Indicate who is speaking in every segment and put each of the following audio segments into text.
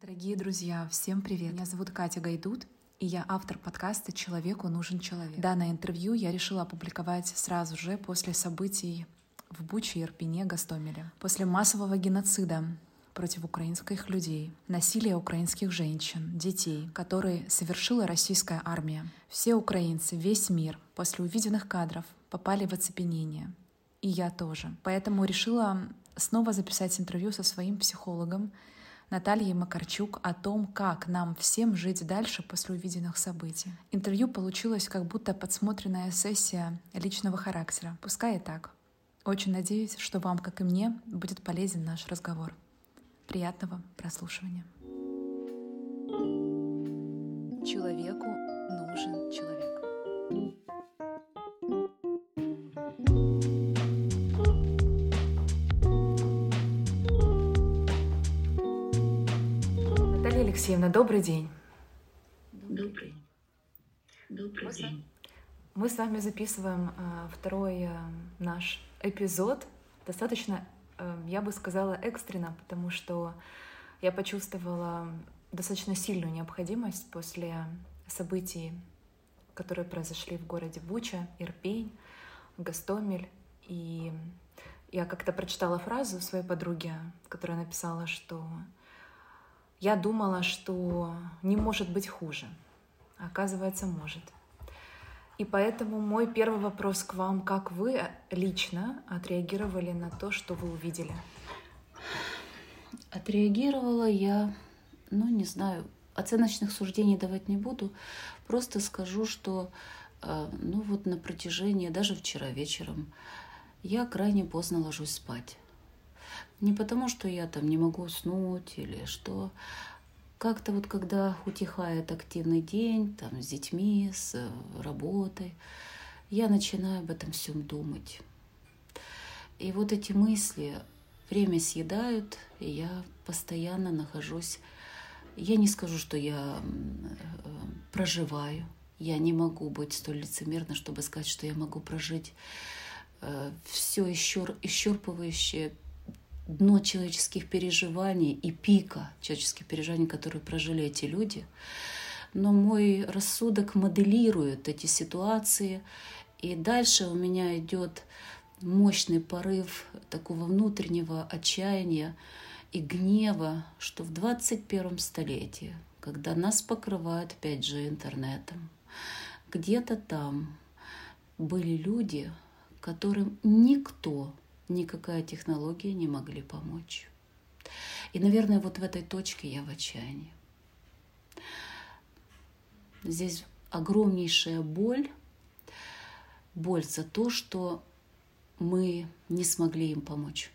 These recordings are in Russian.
Speaker 1: Дорогие друзья, всем привет! Меня зовут Катя Гайдут, и я автор подкаста «Человеку нужен человек». Данное интервью я решила опубликовать сразу же после событий в Буче, Ирпене, Гастомеле. После массового геноцида против украинских людей, насилия украинских женщин, детей, которые совершила российская армия. Все украинцы, весь мир после увиденных кадров попали в оцепенение. И я тоже. Поэтому решила снова записать интервью со своим психологом Натальей Макарчук о том, как нам всем жить дальше после увиденных событий. Интервью получилось как будто подсмотренная сессия личного характера. Пускай и так. Очень надеюсь, что вам, как и мне, будет полезен наш разговор. Приятного прослушивания. Человеку нужен человек. Алексеевна, добрый день.
Speaker 2: Добрый. Добрый день.
Speaker 1: Мы с вами записываем э, второй э, наш эпизод. Достаточно, э, я бы сказала, экстренно, потому что я почувствовала достаточно сильную необходимость после событий, которые произошли в городе Буча, Ирпень, Гастомель. И я как-то прочитала фразу своей подруги, которая написала, что я думала, что не может быть хуже. Оказывается, может. И поэтому мой первый вопрос к вам, как вы лично отреагировали на то, что вы увидели?
Speaker 2: Отреагировала я, ну не знаю, оценочных суждений давать не буду, просто скажу, что э, ну вот на протяжении, даже вчера вечером, я крайне поздно ложусь спать. Не потому, что я там не могу уснуть или что. Как-то вот когда утихает активный день, там, с детьми, с э, работой, я начинаю об этом всем думать. И вот эти мысли время съедают, и я постоянно нахожусь... Я не скажу, что я э, проживаю. Я не могу быть столь лицемерна, чтобы сказать, что я могу прожить э, все исчерпывающее дно человеческих переживаний и пика человеческих переживаний, которые прожили эти люди. Но мой рассудок моделирует эти ситуации, и дальше у меня идет мощный порыв такого внутреннего отчаяния и гнева, что в 21 столетии, когда нас покрывают 5G интернетом, где-то там были люди, которым никто никакая технология не могли помочь. И, наверное, вот в этой точке я в отчаянии. Здесь огромнейшая боль, боль за то, что мы не смогли им помочь.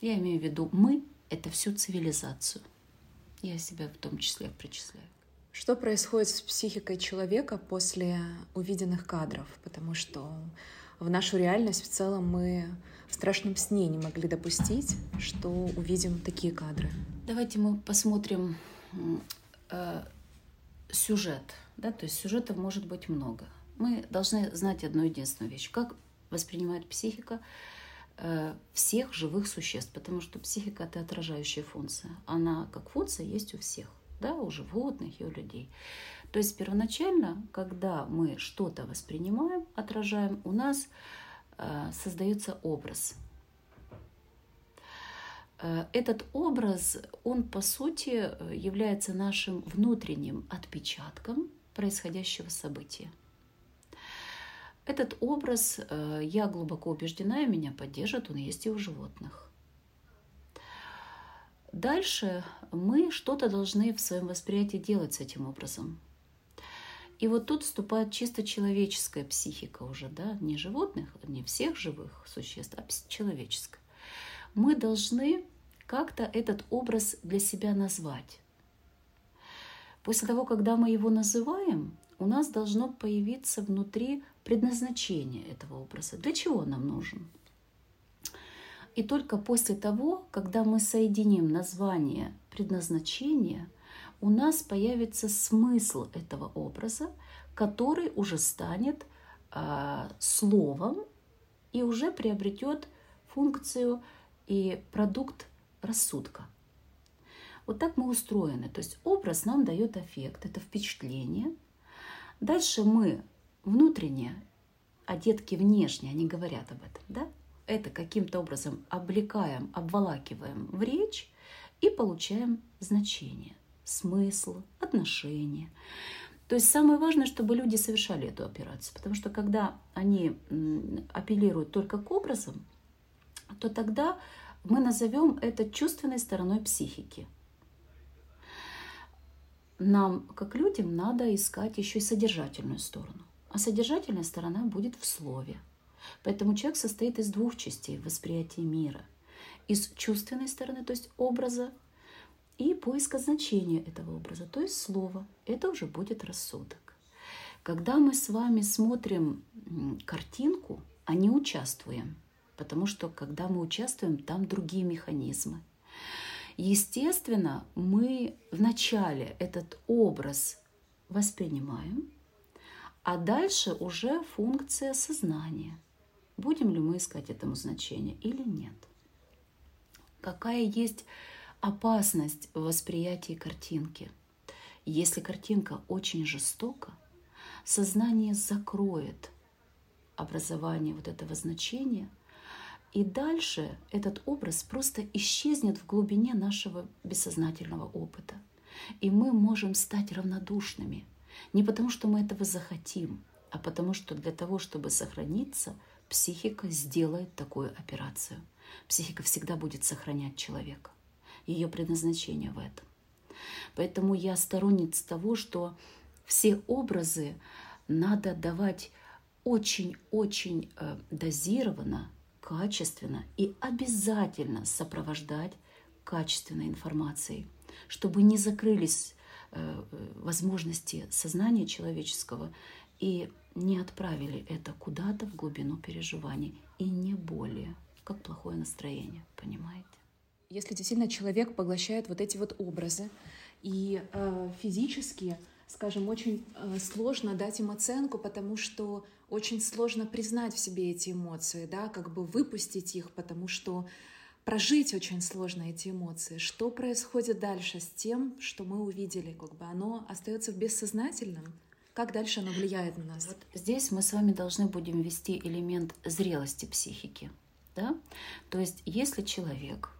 Speaker 2: Я имею в виду мы — это всю цивилизацию. Я себя в том числе причисляю.
Speaker 1: Что происходит с психикой человека после увиденных кадров? Потому что в нашу реальность в целом мы в страшном сне не могли допустить, что увидим такие кадры.
Speaker 2: Давайте мы посмотрим э, сюжет. Да? То есть сюжетов может быть много. Мы должны знать одну единственную вещь. Как воспринимает психика э, всех живых существ, потому что психика это отражающая функция. Она как функция есть у всех, да, у животных и у людей. То есть первоначально, когда мы что-то воспринимаем, отражаем, у нас Э, создается образ. Э, этот образ, он по сути является нашим внутренним отпечатком происходящего события. Этот образ, э, я глубоко убеждена, и меня поддержит, он есть и у животных. Дальше мы что-то должны в своем восприятии делать с этим образом. И вот тут вступает чисто человеческая психика уже, да, не животных, не всех живых существ, а человеческая. Мы должны как-то этот образ для себя назвать. После того, когда мы его называем, у нас должно появиться внутри предназначение этого образа. Для чего нам нужен? И только после того, когда мы соединим название предназначения – у нас появится смысл этого образа, который уже станет э, словом и уже приобретет функцию и продукт рассудка. Вот так мы устроены. То есть образ нам дает эффект, это впечатление. Дальше мы внутренне, а детки внешне, они говорят об этом, да? Это каким-то образом облекаем, обволакиваем в речь и получаем значение, смысл, отношение. То есть самое важное, чтобы люди совершали эту операцию, потому что когда они апеллируют только к образам, то тогда мы назовем это чувственной стороной психики. Нам, как людям, надо искать еще и содержательную сторону. А содержательная сторона будет в слове. Поэтому человек состоит из двух частей восприятия мира. Из чувственной стороны, то есть образа, и поиска значения этого образа, то есть слова. Это уже будет рассудок. Когда мы с вами смотрим картинку, а не участвуем, потому что когда мы участвуем, там другие механизмы. Естественно, мы вначале этот образ воспринимаем, а дальше уже функция сознания. Будем ли мы искать этому значение или нет? Какая есть опасность в восприятии картинки. Если картинка очень жестока, сознание закроет образование вот этого значения, и дальше этот образ просто исчезнет в глубине нашего бессознательного опыта. И мы можем стать равнодушными. Не потому, что мы этого захотим, а потому, что для того, чтобы сохраниться, психика сделает такую операцию. Психика всегда будет сохранять человека ее предназначение в этом. Поэтому я сторонница того, что все образы надо давать очень-очень э, дозированно, качественно и обязательно сопровождать качественной информацией, чтобы не закрылись э, возможности сознания человеческого и не отправили это куда-то в глубину переживаний и не более, как плохое настроение, понимаете?
Speaker 1: Если действительно человек поглощает вот эти вот образы, и э, физически, скажем, очень э, сложно дать им оценку, потому что очень сложно признать в себе эти эмоции, да, как бы выпустить их, потому что прожить очень сложно эти эмоции. Что происходит дальше с тем, что мы увидели? Как бы оно остается в бессознательном? Как дальше оно влияет на нас? Вот
Speaker 2: здесь мы с вами должны будем ввести элемент зрелости психики. Да? То есть если человек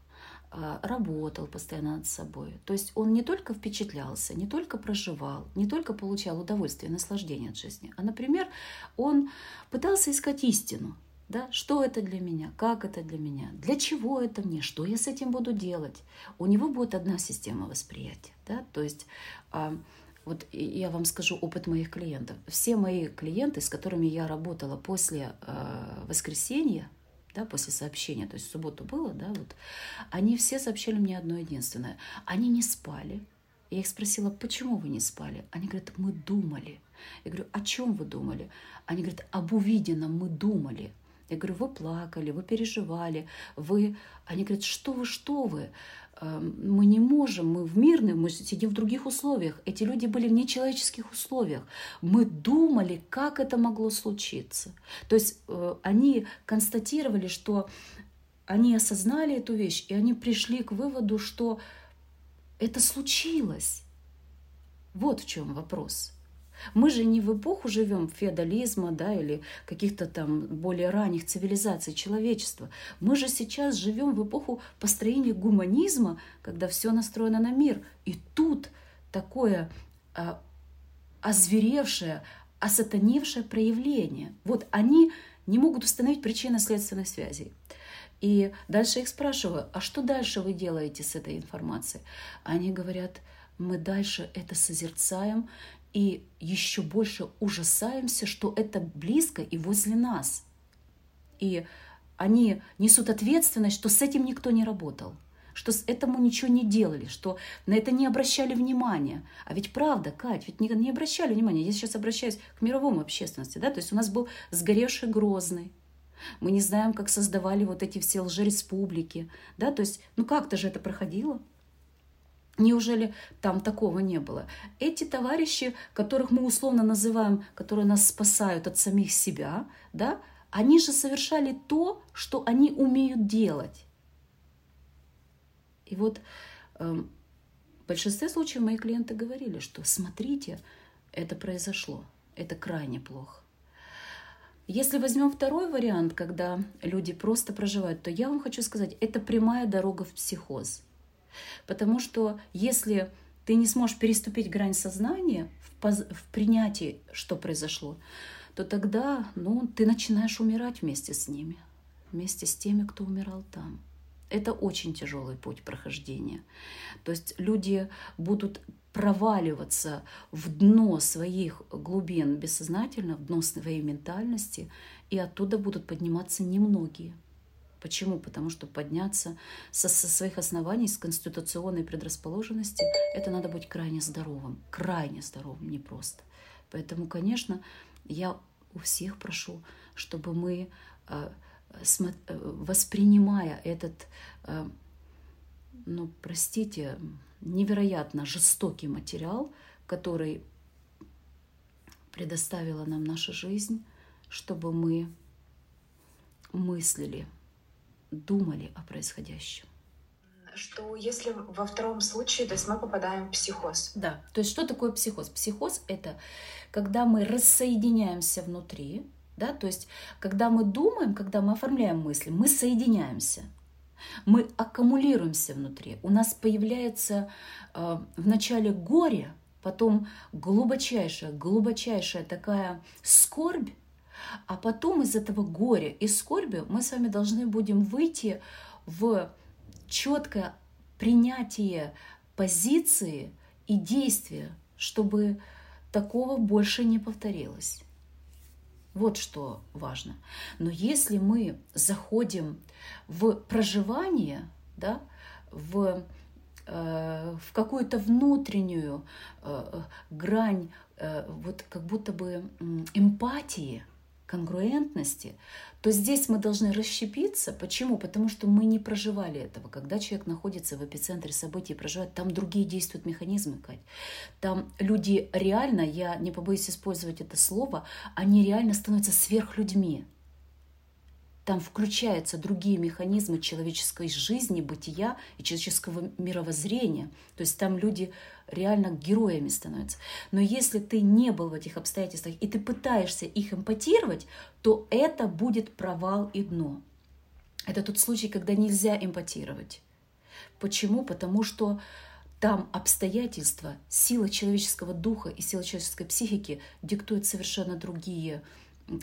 Speaker 2: работал постоянно над собой. То есть он не только впечатлялся, не только проживал, не только получал удовольствие, наслаждение от жизни, а, например, он пытался искать истину. Да? Что это для меня? Как это для меня? Для чего это мне? Что я с этим буду делать? У него будет одна система восприятия. Да? То есть а, вот я вам скажу опыт моих клиентов. Все мои клиенты, с которыми я работала после э, воскресенья, да, после сообщения, то есть в субботу было, да, вот, они все сообщали мне одно единственное. Они не спали. Я их спросила, почему вы не спали? Они говорят, мы думали. Я говорю, о чем вы думали? Они говорят, об увиденном мы думали. Я говорю, вы плакали, вы переживали, вы... Они говорят, что вы, что вы? Эм, мы не можем, мы в мирном, мы сидим в других условиях. Эти люди были в нечеловеческих условиях. Мы думали, как это могло случиться. То есть э, они констатировали, что они осознали эту вещь, и они пришли к выводу, что это случилось. Вот в чем вопрос. Мы же не в эпоху живем феодализма да, или каких-то там более ранних цивилизаций человечества. Мы же сейчас живем в эпоху построения гуманизма, когда все настроено на мир. И тут такое а, озверевшее, осатаневшее проявление. Вот они не могут установить причинно-следственной связи. И дальше их спрашиваю, а что дальше вы делаете с этой информацией? Они говорят, мы дальше это созерцаем и еще больше ужасаемся, что это близко и возле нас. И они несут ответственность, что с этим никто не работал, что с этому ничего не делали, что на это не обращали внимания. А ведь правда, Кать, ведь не, не обращали внимания. Я сейчас обращаюсь к мировому общественности. Да? То есть у нас был сгоревший Грозный, мы не знаем, как создавали вот эти все лжереспублики. Да? То есть, ну как-то же это проходило. Неужели там такого не было? Эти товарищи, которых мы условно называем, которые нас спасают от самих себя, да, они же совершали то, что они умеют делать. И вот э, большинстве случаев мои клиенты говорили, что смотрите, это произошло, это крайне плохо. Если возьмем второй вариант, когда люди просто проживают, то я вам хочу сказать, это прямая дорога в психоз. Потому что если ты не сможешь переступить грань сознания в, принятии, что произошло, то тогда ну, ты начинаешь умирать вместе с ними, вместе с теми, кто умирал там. Это очень тяжелый путь прохождения. То есть люди будут проваливаться в дно своих глубин бессознательно, в дно своей ментальности, и оттуда будут подниматься немногие. Почему? Потому что подняться со, со своих оснований, с конституционной предрасположенности, это надо быть крайне здоровым, крайне здоровым, не просто. Поэтому, конечно, я у всех прошу, чтобы мы э, Э, воспринимая этот, э, ну, простите, невероятно жестокий материал, который предоставила нам наша жизнь, чтобы мы мыслили, думали о происходящем.
Speaker 1: Что если во втором случае, то есть мы попадаем в психоз?
Speaker 2: Да, то есть что такое психоз? Психоз — это когда мы рассоединяемся внутри, да? То есть, когда мы думаем, когда мы оформляем мысли, мы соединяемся, мы аккумулируемся внутри. У нас появляется э, в начале горе, потом глубочайшая, глубочайшая такая скорбь, а потом из этого горя и скорби мы с вами должны будем выйти в четкое принятие позиции и действия, чтобы такого больше не повторилось. Вот что важно. Но если мы заходим в проживание, да, в, э, в какую-то внутреннюю э, грань, э, вот как будто бы эмпатии, конгруентности, то здесь мы должны расщепиться. Почему? Потому что мы не проживали этого. Когда человек находится в эпицентре событий и проживает, там другие действуют механизмы, Кать. Там люди реально, я не побоюсь использовать это слово, они реально становятся сверхлюдьми. Там включаются другие механизмы человеческой жизни, бытия и человеческого мировоззрения. То есть там люди реально героями становятся. Но если ты не был в этих обстоятельствах и ты пытаешься их эмпатировать, то это будет провал и дно. Это тот случай, когда нельзя эмпатировать. Почему? Потому что там обстоятельства, сила человеческого духа и сила человеческой психики диктуют совершенно другие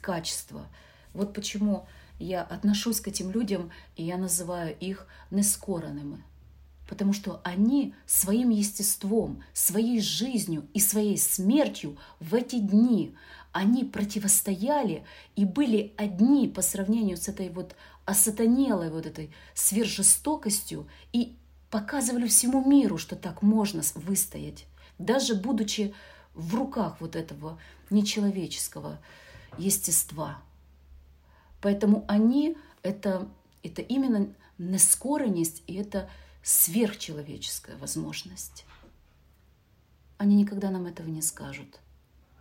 Speaker 2: качества. Вот почему я отношусь к этим людям, и я называю их нескоранными потому что они своим естеством, своей жизнью и своей смертью в эти дни они противостояли и были одни по сравнению с этой вот осатанелой вот этой сверхжестокостью и показывали всему миру, что так можно выстоять, даже будучи в руках вот этого нечеловеческого естества. Поэтому они это, это именно нескоренность и это сверхчеловеческая возможность. Они никогда нам этого не скажут.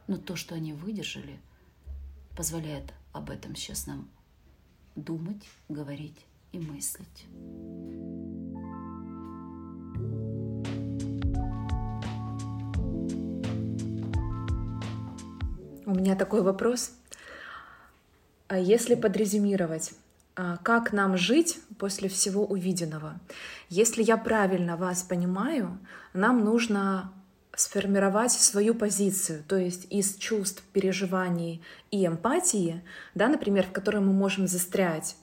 Speaker 2: Но то, что они выдержали, позволяет об этом сейчас нам думать, говорить и мыслить.
Speaker 1: У меня такой вопрос. А если подрезюмировать, а, как нам жить после всего увиденного. Если я правильно вас понимаю, нам нужно сформировать свою позицию, то есть из чувств, переживаний и эмпатии, да, например, в которой мы можем застрять,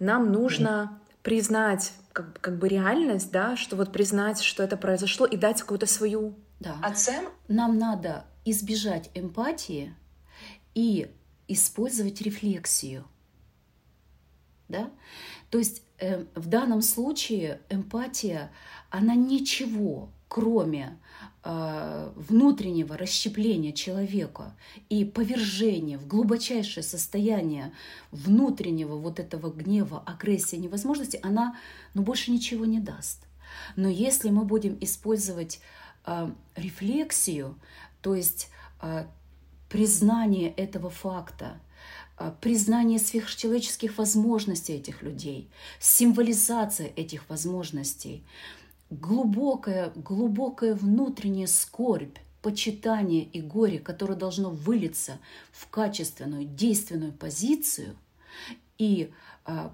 Speaker 1: нам нужно признать как, как бы реальность, да, что вот признать, что это произошло и дать какую-то свою
Speaker 2: да. оценку. Нам надо избежать эмпатии и использовать рефлексию – да? То есть э, в данном случае эмпатия, она ничего, кроме э, внутреннего расщепления человека и повержения в глубочайшее состояние внутреннего вот этого гнева, агрессии, невозможности, она ну, больше ничего не даст. Но если мы будем использовать э, рефлексию, то есть э, признание этого факта, а, признание сверхчеловеческих возможностей этих людей, символизация этих возможностей, глубокая, глубокая внутренняя скорбь, почитание и горе, которое должно вылиться в качественную, действенную позицию и э,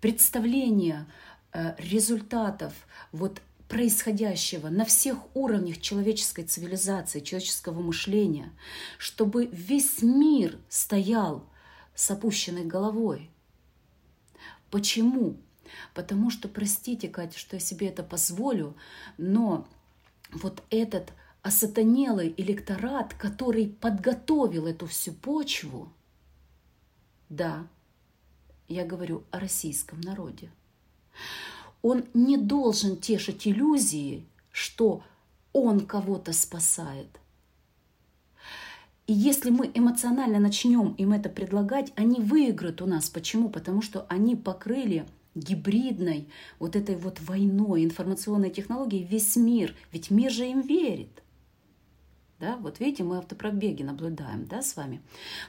Speaker 2: представление э, результатов вот происходящего на всех уровнях человеческой цивилизации, человеческого мышления, чтобы весь мир стоял с опущенной головой. Почему? Потому что, простите, Катя, что я себе это позволю, но вот этот осатанелый электорат, который подготовил эту всю почву, да, я говорю о российском народе. Он не должен тешить иллюзии, что он кого-то спасает. И если мы эмоционально начнем им это предлагать, они выиграют у нас. Почему? Потому что они покрыли гибридной вот этой вот войной, информационной технологией весь мир. Ведь мир же им верит. Да, вот видите, мы автопробеги наблюдаем да, с вами.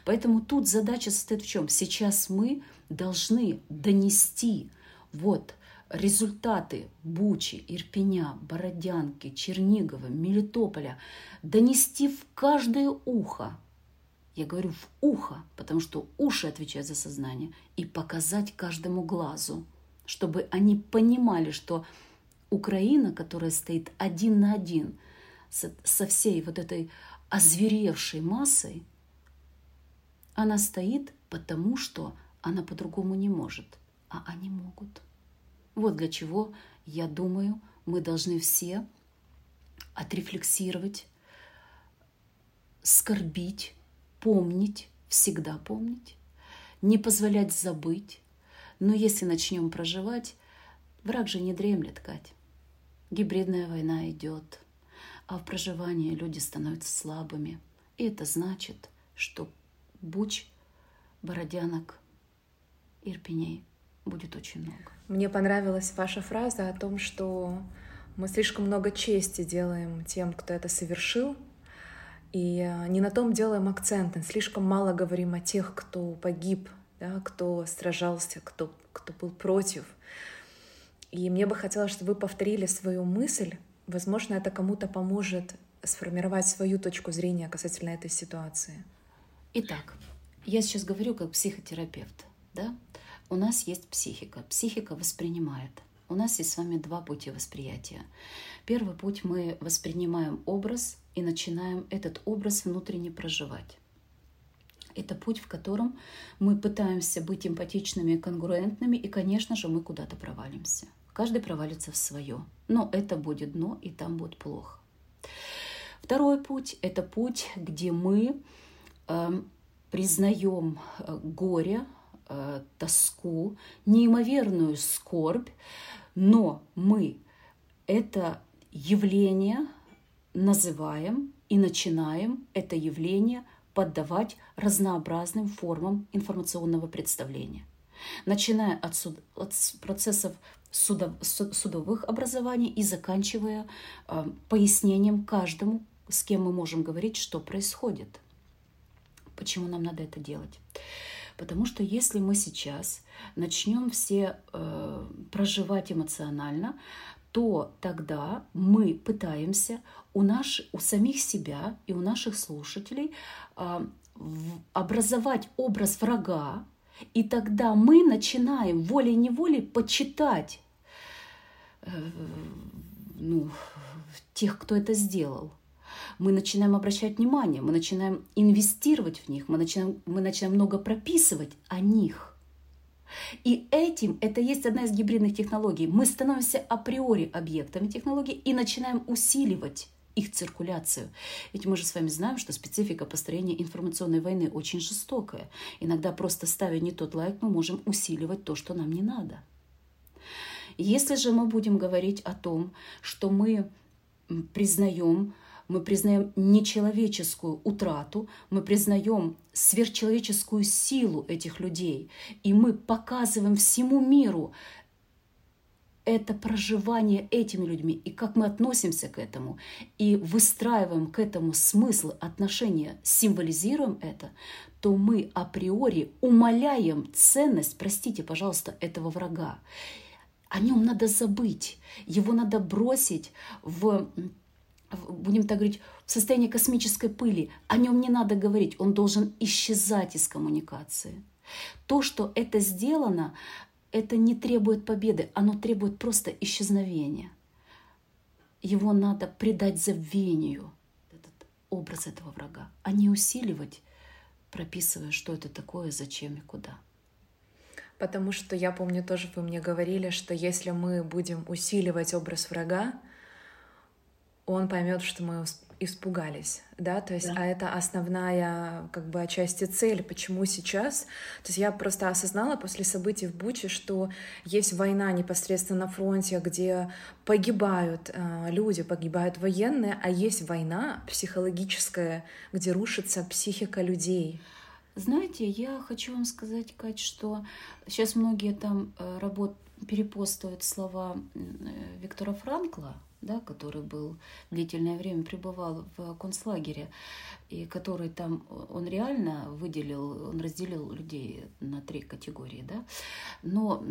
Speaker 2: Поэтому тут задача состоит в чем? Сейчас мы должны донести вот результаты Бучи, Ирпеня, Бородянки, Чернигова, Мелитополя, донести в каждое ухо. Я говорю в ухо, потому что уши отвечают за сознание, и показать каждому глазу, чтобы они понимали, что Украина, которая стоит один на один со всей вот этой озверевшей массой, она стоит потому, что она по-другому не может, а они могут. Вот для чего, я думаю, мы должны все отрефлексировать, скорбить, помнить, всегда помнить, не позволять забыть. Но если начнем проживать, враг же не дремлет, Кать. Гибридная война идет, а в проживании люди становятся слабыми. И это значит, что Буч, Бородянок, Ирпеней будет очень много.
Speaker 1: Мне понравилась ваша фраза о том, что мы слишком много чести делаем тем, кто это совершил, и э, не на том делаем акцент, слишком мало говорим о тех, кто погиб, да, кто сражался, кто, кто был против. И мне бы хотелось, чтобы вы повторили свою мысль. Возможно, это кому-то поможет сформировать свою точку зрения касательно этой ситуации.
Speaker 2: Итак, я сейчас говорю как психотерапевт. Да? У нас есть психика. Психика воспринимает. У нас есть с вами два пути восприятия. Первый путь мы воспринимаем образ и начинаем этот образ внутренне проживать. Это путь, в котором мы пытаемся быть эмпатичными конгруентными, и, конечно же, мы куда-то провалимся. Каждый провалится в свое. Но это будет дно, и там будет плохо. Второй путь – это путь, где мы э, признаем горе, э, тоску, неимоверную скорбь, но мы это явление называем и начинаем это явление поддавать разнообразным формам информационного представления. Начиная от, суд, от процессов судов, судовых образований и заканчивая э, пояснением каждому, с кем мы можем говорить, что происходит. Почему нам надо это делать? Потому что если мы сейчас начнем все э, проживать эмоционально, то тогда мы пытаемся у, наш, у самих себя и у наших слушателей э, образовать образ врага, и тогда мы начинаем волей-неволей почитать э, ну, тех, кто это сделал мы начинаем обращать внимание, мы начинаем инвестировать в них, мы начинаем, мы начинаем много прописывать о них. И этим, это есть одна из гибридных технологий, мы становимся априори объектами технологий и начинаем усиливать их циркуляцию. Ведь мы же с вами знаем, что специфика построения информационной войны очень жестокая. Иногда просто ставя не тот лайк, мы можем усиливать то, что нам не надо. Если же мы будем говорить о том, что мы признаем мы признаем нечеловеческую утрату, мы признаем сверхчеловеческую силу этих людей, и мы показываем всему миру это проживание этими людьми и как мы относимся к этому, и выстраиваем к этому смысл отношения, символизируем это, то мы априори умаляем ценность, простите, пожалуйста, этого врага. О нем надо забыть, его надо бросить в, будем так говорить, в состояние космической пыли. О нем не надо говорить, он должен исчезать из коммуникации. То, что это сделано, это не требует победы, оно требует просто исчезновения. Его надо предать забвению, этот образ этого врага, а не усиливать, прописывая, что это такое, зачем и куда.
Speaker 1: Потому что я помню тоже, вы мне говорили, что если мы будем усиливать образ врага, он поймет, что мы испугались, да, то есть, да. а это основная, как бы, отчасти цель, почему сейчас, то есть я просто осознала после событий в Буче, что есть война непосредственно на фронте, где погибают э, люди, погибают военные, а есть война психологическая, где рушится психика людей.
Speaker 2: Знаете, я хочу вам сказать, Кать, что сейчас многие там э, работ перепостуют слова э, Виктора Франкла, да, который был длительное время пребывал в концлагере, и который там, он реально выделил, он разделил людей на три категории, да, но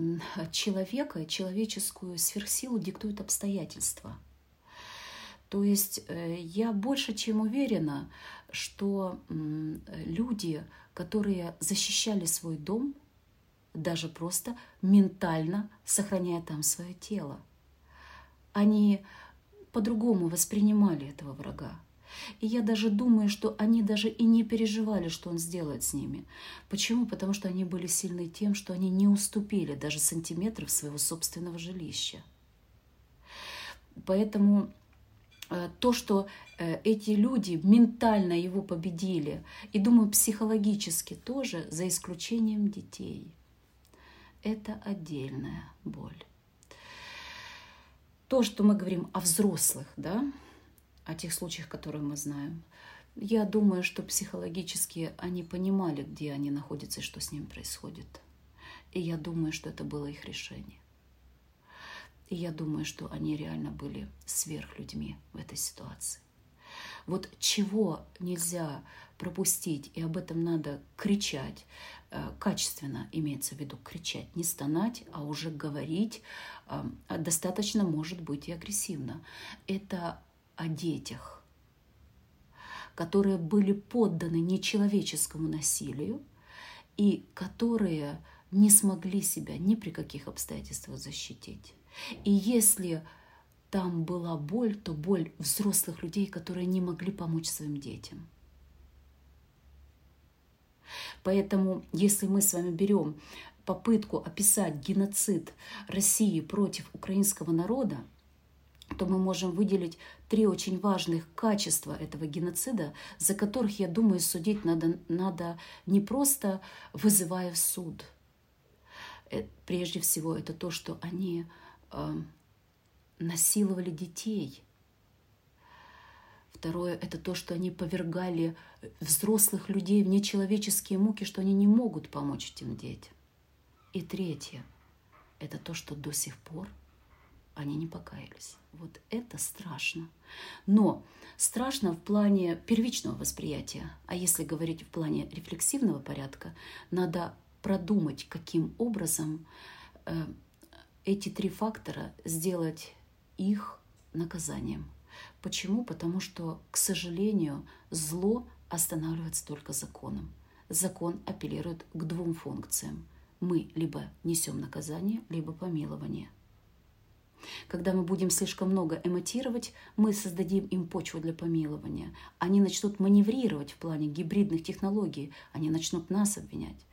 Speaker 2: человека, человеческую сверхсилу диктуют обстоятельства. То есть э, я больше чем уверена, что люди, которые защищали свой дом, даже просто ментально сохраняя там свое тело, они по-другому воспринимали этого врага. И я даже думаю, что они даже и не переживали, что он сделает с ними. Почему? Потому что они были сильны тем, что они не уступили даже сантиметров своего собственного жилища. Поэтому э, то, что э, эти люди ментально его победили, и, думаю, психологически тоже, за исключением детей, это отдельная боль то, что мы говорим о взрослых, да, о тех случаях, которые мы знаем, я думаю, что психологически они понимали, где они находятся и что с ним происходит. И я думаю, что это было их решение. И я думаю, что они реально были сверхлюдьми в этой ситуации. Вот чего нельзя пропустить, и об этом надо кричать, качественно имеется в виду кричать, не стонать, а уже говорить, э, достаточно может быть и агрессивно. Это о детях, которые были подданы нечеловеческому насилию и которые не смогли себя ни при каких обстоятельствах защитить. И если там была боль, то боль взрослых людей, которые не могли помочь своим детям. Поэтому, если мы с вами берем попытку описать геноцид России против украинского народа, то мы можем выделить три очень важных качества этого геноцида, за которых, я думаю, судить надо, надо не просто вызывая в суд. Э, прежде всего, это то, что они э, насиловали детей. Второе – это то, что они повергали взрослых людей в нечеловеческие муки, что они не могут помочь этим детям. И третье – это то, что до сих пор они не покаялись. Вот это страшно. Но страшно в плане первичного восприятия. А если говорить в плане рефлексивного порядка, надо продумать, каким образом э, эти три фактора сделать их наказанием. Почему? Потому что, к сожалению, зло останавливается только законом. Закон апеллирует к двум функциям. Мы либо несем наказание, либо помилование. Когда мы будем слишком много эмотировать, мы создадим им почву для помилования. Они начнут маневрировать в плане гибридных технологий, они начнут нас обвинять.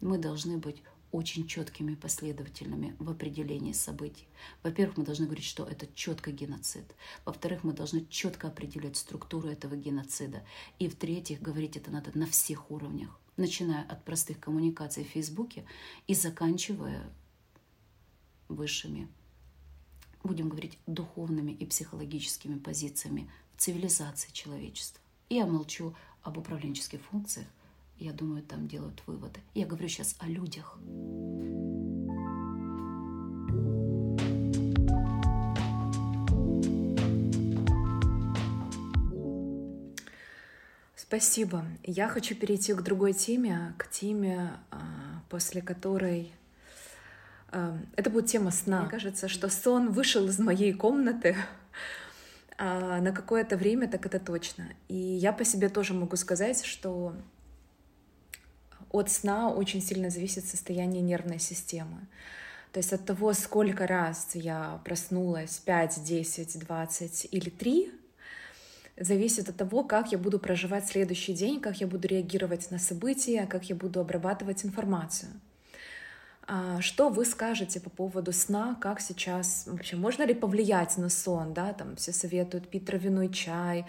Speaker 2: Мы должны быть очень четкими и последовательными в определении событий. Во-первых, мы должны говорить, что это четко геноцид. Во-вторых, мы должны четко определять структуру этого геноцида. И в-третьих, говорить это надо на всех уровнях, начиная от простых коммуникаций в Фейсбуке и заканчивая высшими, будем говорить, духовными и психологическими позициями в цивилизации человечества. Я молчу об управленческих функциях, я думаю, там делают выводы. Я говорю сейчас о людях.
Speaker 1: Спасибо. Я хочу перейти к другой теме, к теме, а, после которой Это будет тема сна. Мне кажется, что сон вышел из моей комнаты а, на какое-то время, так это точно. И я по себе тоже могу сказать, что от сна очень сильно зависит состояние нервной системы. То есть от того, сколько раз я проснулась, 5, 10, 20 или 3, зависит от того, как я буду проживать следующий день, как я буду реагировать на события, как я буду обрабатывать информацию. А, что вы скажете по поводу сна, как сейчас вообще можно ли повлиять на сон, да, там все советуют пить травяной чай,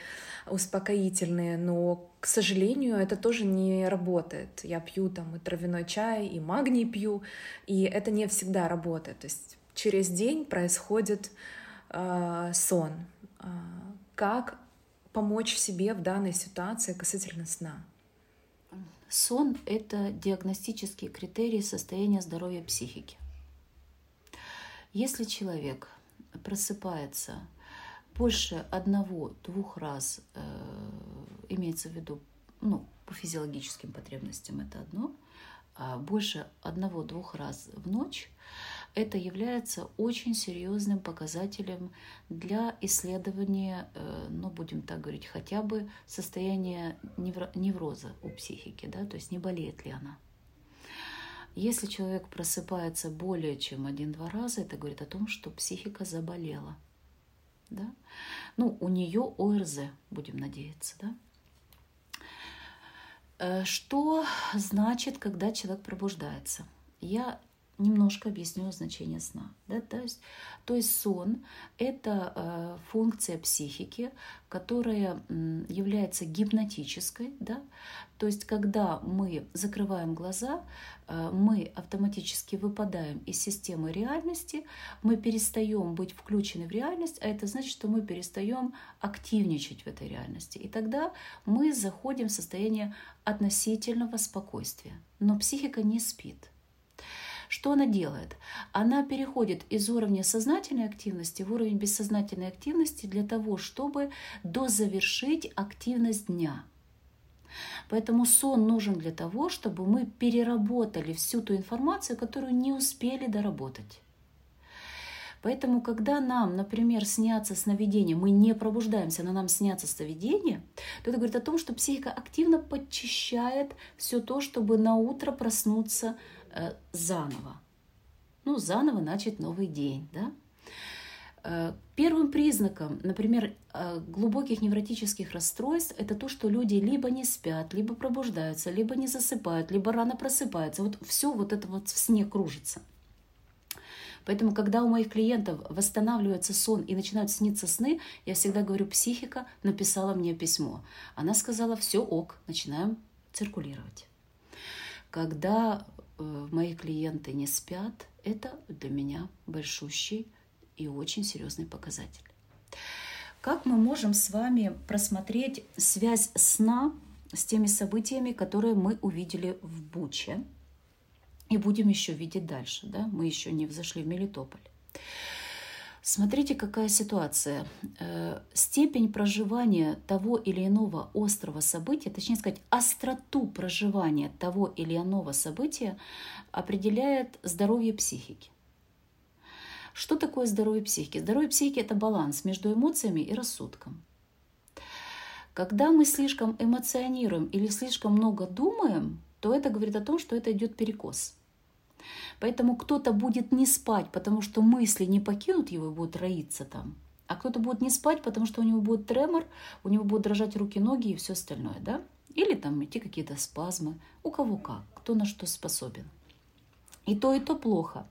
Speaker 1: успокоительные, но, к сожалению, это тоже не работает. Я пью там и травяной чай, и магний пью, и это не всегда работает. То есть через день происходит э, сон. Э, как помочь себе в данной ситуации касательно сна?
Speaker 2: Сон – это диагностический критерий состояния здоровья психики. Если человек просыпается больше одного-двух раз, э, имеется в виду, ну, по физиологическим потребностям это одно, а больше одного-двух раз в ночь, это является очень серьезным показателем для исследования, э, ну, будем так говорить, хотя бы состояния невроза у психики, да, то есть не болеет ли она. Если человек просыпается более чем один-два раза, это говорит о том, что психика заболела. Да? Ну, у нее ОРЗ, будем надеяться. Да? Э, что значит, когда человек пробуждается? Я немножко объясню значение сна. Да? То, есть, то есть сон – это э, функция психики, которая является гипнотической. Да? То есть когда мы закрываем глаза, э, мы автоматически выпадаем из системы реальности, мы перестаем быть включены в реальность, а это значит, что мы перестаем активничать в этой реальности. И тогда мы заходим в состояние относительного спокойствия. Но психика не спит – что она делает? Она переходит из уровня сознательной активности в уровень бессознательной активности для того, чтобы дозавершить активность дня. Поэтому сон нужен для того, чтобы мы переработали всю ту информацию, которую не успели доработать. Поэтому, когда нам, например, снятся сновидения, мы не пробуждаемся, но нам снятся сновидения, то это говорит о том, что психика активно подчищает все то, чтобы на утро проснуться заново. Ну, заново начать новый день, да? Э, первым признаком, например, э, глубоких невротических расстройств это то, что люди либо не спят, либо пробуждаются, либо не засыпают, либо рано просыпаются. Вот все вот это вот в сне кружится. Поэтому, когда у моих клиентов восстанавливается сон и начинают сниться сны, я всегда говорю, психика написала мне письмо. Она сказала, все ок, начинаем циркулировать. Когда Э, мои клиенты не спят, это для меня большущий и очень серьезный показатель. Как мы можем с вами просмотреть связь сна с теми событиями, которые мы увидели в Буче и будем еще видеть дальше, да? Мы еще не взошли в Мелитополь. Смотрите, какая ситуация. Э, степень проживания того или иного острого события, точнее сказать, остроту проживания того или иного события определяет здоровье психики. Что такое здоровье психики? Здоровье психики – это баланс между эмоциями и рассудком. Когда мы слишком эмоционируем или слишком много думаем, то это говорит о том, что это идет перекос – Поэтому кто-то будет не спать, потому что мысли не покинут его и будут роиться там. А кто-то будет не спать, потому что у него будет тремор, у него будут дрожать руки, ноги и все остальное, да? Или там идти какие-то спазмы. У кого как, кто на что способен. И то, и то плохо.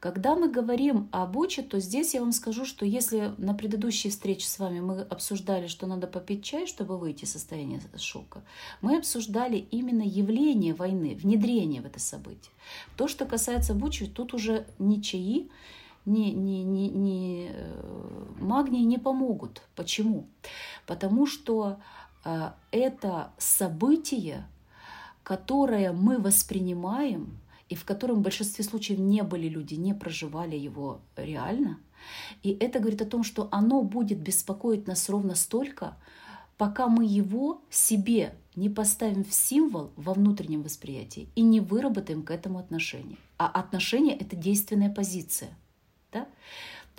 Speaker 2: Когда мы говорим об уче, то здесь я вам скажу, что если на предыдущей встрече с вами мы обсуждали, что надо попить чай, чтобы выйти из состояния шока, мы обсуждали именно явление войны, внедрение в это событие. То, что касается бучи, тут уже ни чаи, ни, ни, ни, ни э, магний не помогут. Почему? Потому что э, это событие, которое мы воспринимаем и в котором в большинстве случаев не были люди, не проживали его реально. И это говорит о том, что оно будет беспокоить нас ровно столько, пока мы его себе не поставим в символ во внутреннем восприятии и не выработаем к этому отношение. А отношение – это действенная позиция. Да?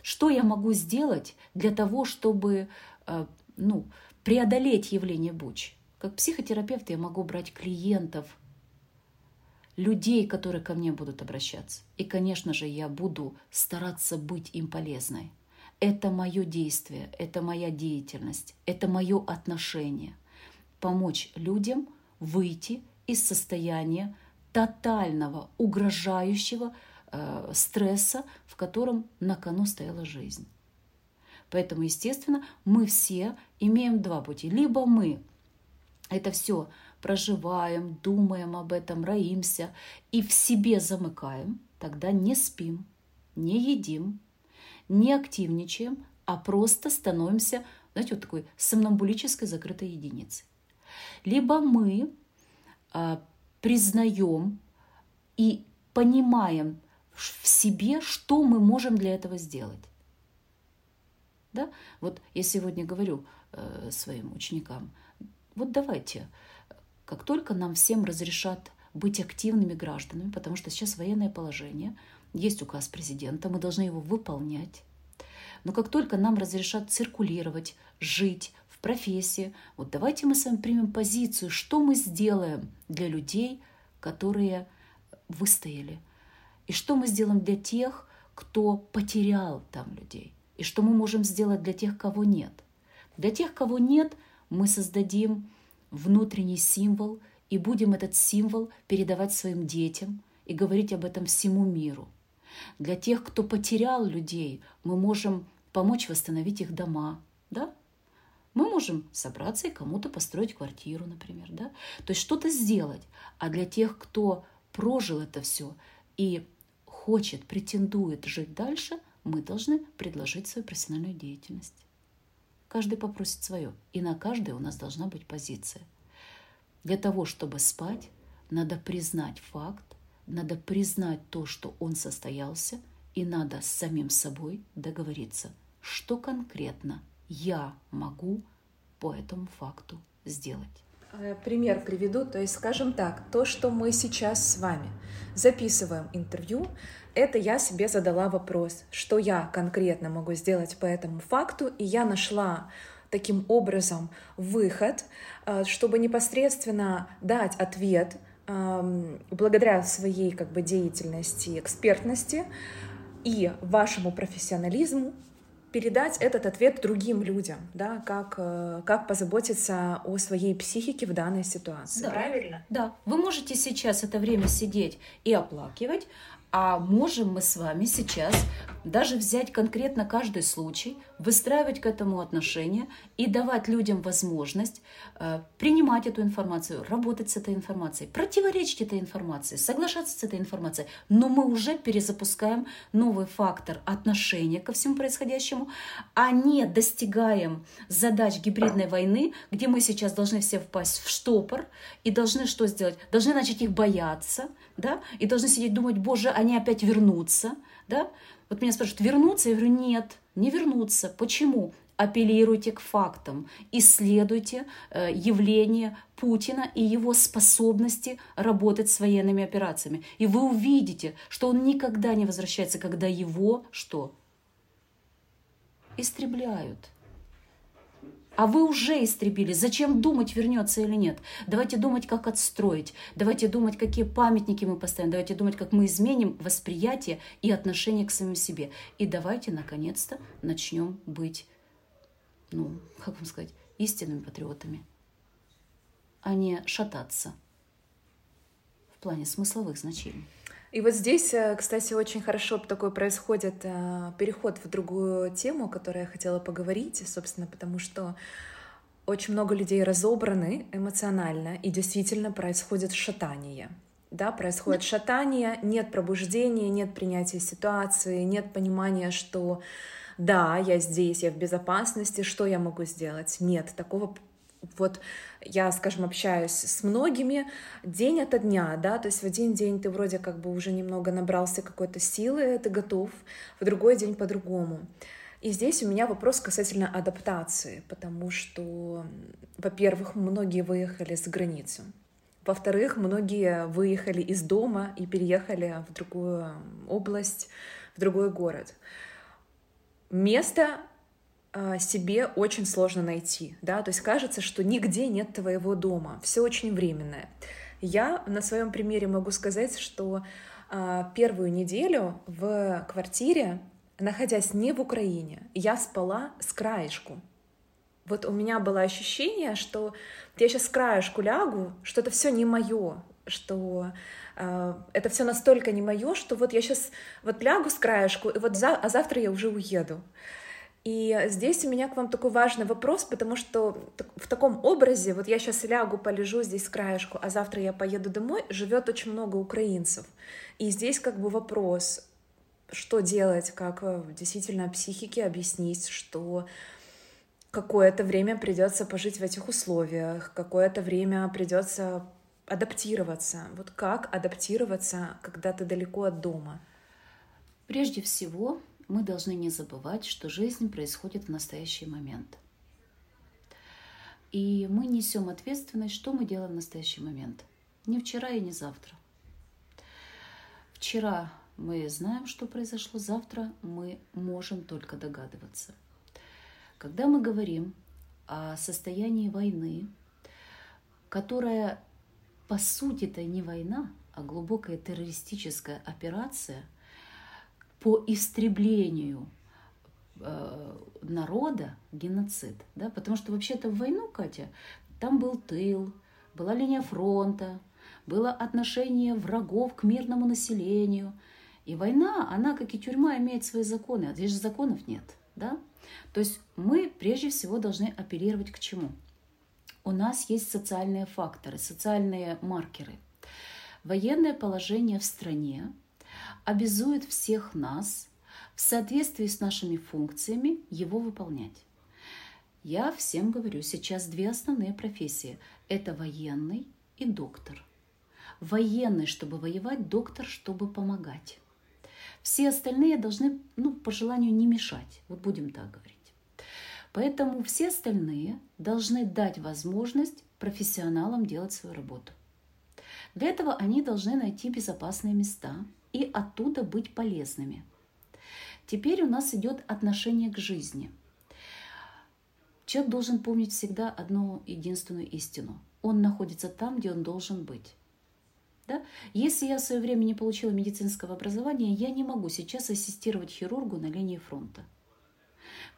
Speaker 2: Что я могу сделать для того, чтобы э, ну, преодолеть явление Буч? Как психотерапевт я могу брать клиентов, людей, которые ко мне будут обращаться. И, конечно же, я буду стараться быть им полезной. Это мое действие, это моя деятельность, это мое отношение. Помочь людям выйти из состояния тотального, угрожающего э, стресса, в котором на кону стояла жизнь. Поэтому, естественно, мы все имеем два пути. Либо мы это все проживаем, думаем об этом, роимся и в себе замыкаем, тогда не спим, не едим, не активничаем, а просто становимся, знаете, вот такой сомнамбулической закрытой единицей. Либо мы а, признаем и понимаем в себе, что мы можем для этого сделать. Да? Вот я сегодня говорю э, своим ученикам, вот давайте, как только нам всем разрешат быть активными гражданами, потому что сейчас военное положение, есть указ президента, мы должны его выполнять. Но как только нам разрешат циркулировать, жить в профессии, вот давайте мы с вами примем позицию, что мы сделаем для людей, которые выстояли, и что мы сделаем для тех, кто потерял там людей, и что мы можем сделать для тех, кого нет. Для тех, кого нет – мы создадим внутренний символ и будем этот символ передавать своим детям и говорить об этом всему миру. Для тех, кто потерял людей, мы можем помочь восстановить их дома, да? Мы можем собраться и кому-то построить квартиру, например, да? То есть что-то сделать. А для тех, кто прожил это все и хочет, претендует жить дальше, мы должны предложить свою профессиональную деятельность. Каждый попросит свое, и на каждой у нас должна быть позиция. Для того, чтобы спать, надо признать факт, надо признать то, что он состоялся, и надо с самим собой договориться, что конкретно я могу по этому факту сделать.
Speaker 1: Э, пример приведу, то есть, скажем так, то, что мы сейчас с вами записываем интервью, это я себе задала вопрос, что я конкретно могу сделать по этому факту, и я нашла таким образом выход, э, чтобы непосредственно дать ответ эм, благодаря своей как бы деятельности, экспертности и вашему профессионализму передать этот ответ другим людям, да, как, э, как позаботиться о своей психике в данной ситуации.
Speaker 2: Да. Правильно? Да. Вы можете сейчас это время сидеть и оплакивать, а можем мы с вами сейчас даже взять конкретно каждый случай, выстраивать к этому отношения и давать людям возможность э, принимать эту информацию, работать с этой информацией, противоречить этой информации, соглашаться с этой информацией. Но мы уже перезапускаем новый фактор отношения ко всему происходящему, а не достигаем задач гибридной войны, где мы сейчас должны все впасть в штопор и должны что сделать? Должны начать их бояться, да, и должны сидеть думать, боже, они опять вернутся, да. Вот меня спрашивают, вернуться? Я говорю, нет, не вернуться. Почему? апеллируйте к фактам, исследуйте э, явление Путина и его способности работать с военными операциями. И вы увидите, что он никогда не возвращается, когда его что? Истребляют а вы уже истребили. Зачем думать, вернется или нет? Давайте думать, как отстроить. Давайте думать, какие памятники мы поставим. Давайте думать, как мы изменим восприятие и отношение к самим себе. И давайте, наконец-то, начнем быть, ну, как вам сказать, истинными патриотами, а не шататься в плане смысловых значений.
Speaker 1: И вот здесь, э, кстати, очень хорошо такой происходит э, переход в другую тему, о которой я хотела поговорить, собственно, потому что очень много людей разобраны эмоционально, и действительно происходит шатание. Да, происходит шатание, нет пробуждения, нет принятия ситуации, нет понимания, что да, я здесь, я в безопасности, что я могу сделать? Нет, такого вот я, скажем, общаюсь с многими день ото дня, да, то есть в один день ты вроде как бы уже немного набрался какой-то силы, ты готов, в другой день по-другому. И здесь у меня вопрос касательно адаптации, потому что во-первых, многие выехали за границу. Во-вторых, многие выехали из дома и переехали в другую область, в другой город. Место себе очень сложно найти, да, то есть кажется, что нигде нет твоего дома, все очень временное. Я на своем примере могу сказать, что а, первую неделю в квартире, находясь не в Украине, я спала с краешку. Вот у меня было ощущение, что я сейчас с краешку лягу, что это все не мое, что э, это все настолько не мое, что вот я сейчас вот лягу с краешку, и вот за, а завтра я уже уеду. И здесь у меня к вам такой важный вопрос, потому что в таком образе, вот я сейчас лягу, полежу здесь с краешку, а завтра я поеду домой, живет очень много украинцев. И здесь как бы вопрос, что делать, как э, действительно психике объяснить, что какое-то время придется пожить в этих условиях, какое-то время придется адаптироваться. Вот как адаптироваться, когда ты далеко от дома?
Speaker 2: Прежде всего, мы должны не забывать, что жизнь происходит в настоящий момент. И мы несем ответственность, что мы делаем в настоящий момент. Не вчера и не завтра. Вчера мы знаем, что произошло, завтра мы можем только догадываться – когда мы говорим о состоянии войны, которая по сути это не война, а глубокая террористическая операция по истреблению э, народа, геноцид, да, потому что вообще-то в войну, Катя, там был тыл, была линия фронта, было отношение врагов к мирному населению. И война, она, как и тюрьма, имеет свои законы, а здесь же законов нет. Да? То есть мы прежде всего должны апеллировать к чему? У нас есть социальные факторы, социальные маркеры. Военное положение в стране обязует всех нас в соответствии с нашими функциями его выполнять. Я всем говорю, сейчас две основные профессии. Это военный и доктор. Военный, чтобы воевать, доктор, чтобы помогать. Все остальные должны, ну, по желанию не мешать. Вот будем так говорить. Поэтому все остальные должны дать возможность профессионалам делать свою работу. Для этого они должны найти безопасные места и оттуда быть полезными. Теперь у нас идет отношение к жизни. Человек должен помнить всегда одну единственную истину. Он находится там, где он должен быть. Да? Если я в свое время не получила медицинского образования, я не могу сейчас ассистировать хирургу на линии фронта.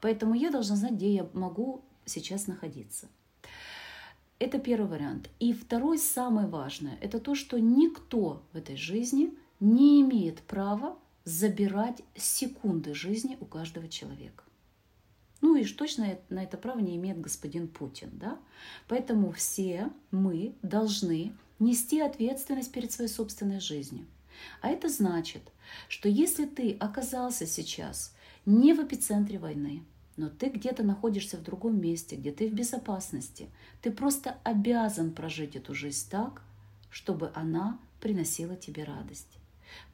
Speaker 2: Поэтому я должна знать, где я могу сейчас находиться. Это первый вариант. И второй, самый важный, это то, что никто в этой жизни не имеет права забирать секунды жизни у каждого человека. Ну и точно на это право не имеет господин Путин. Да? Поэтому все мы должны нести ответственность перед своей собственной жизнью. А это значит, что если ты оказался сейчас не в эпицентре войны, но ты где-то находишься в другом месте, где ты в безопасности, ты просто обязан прожить эту жизнь так, чтобы она приносила тебе радость.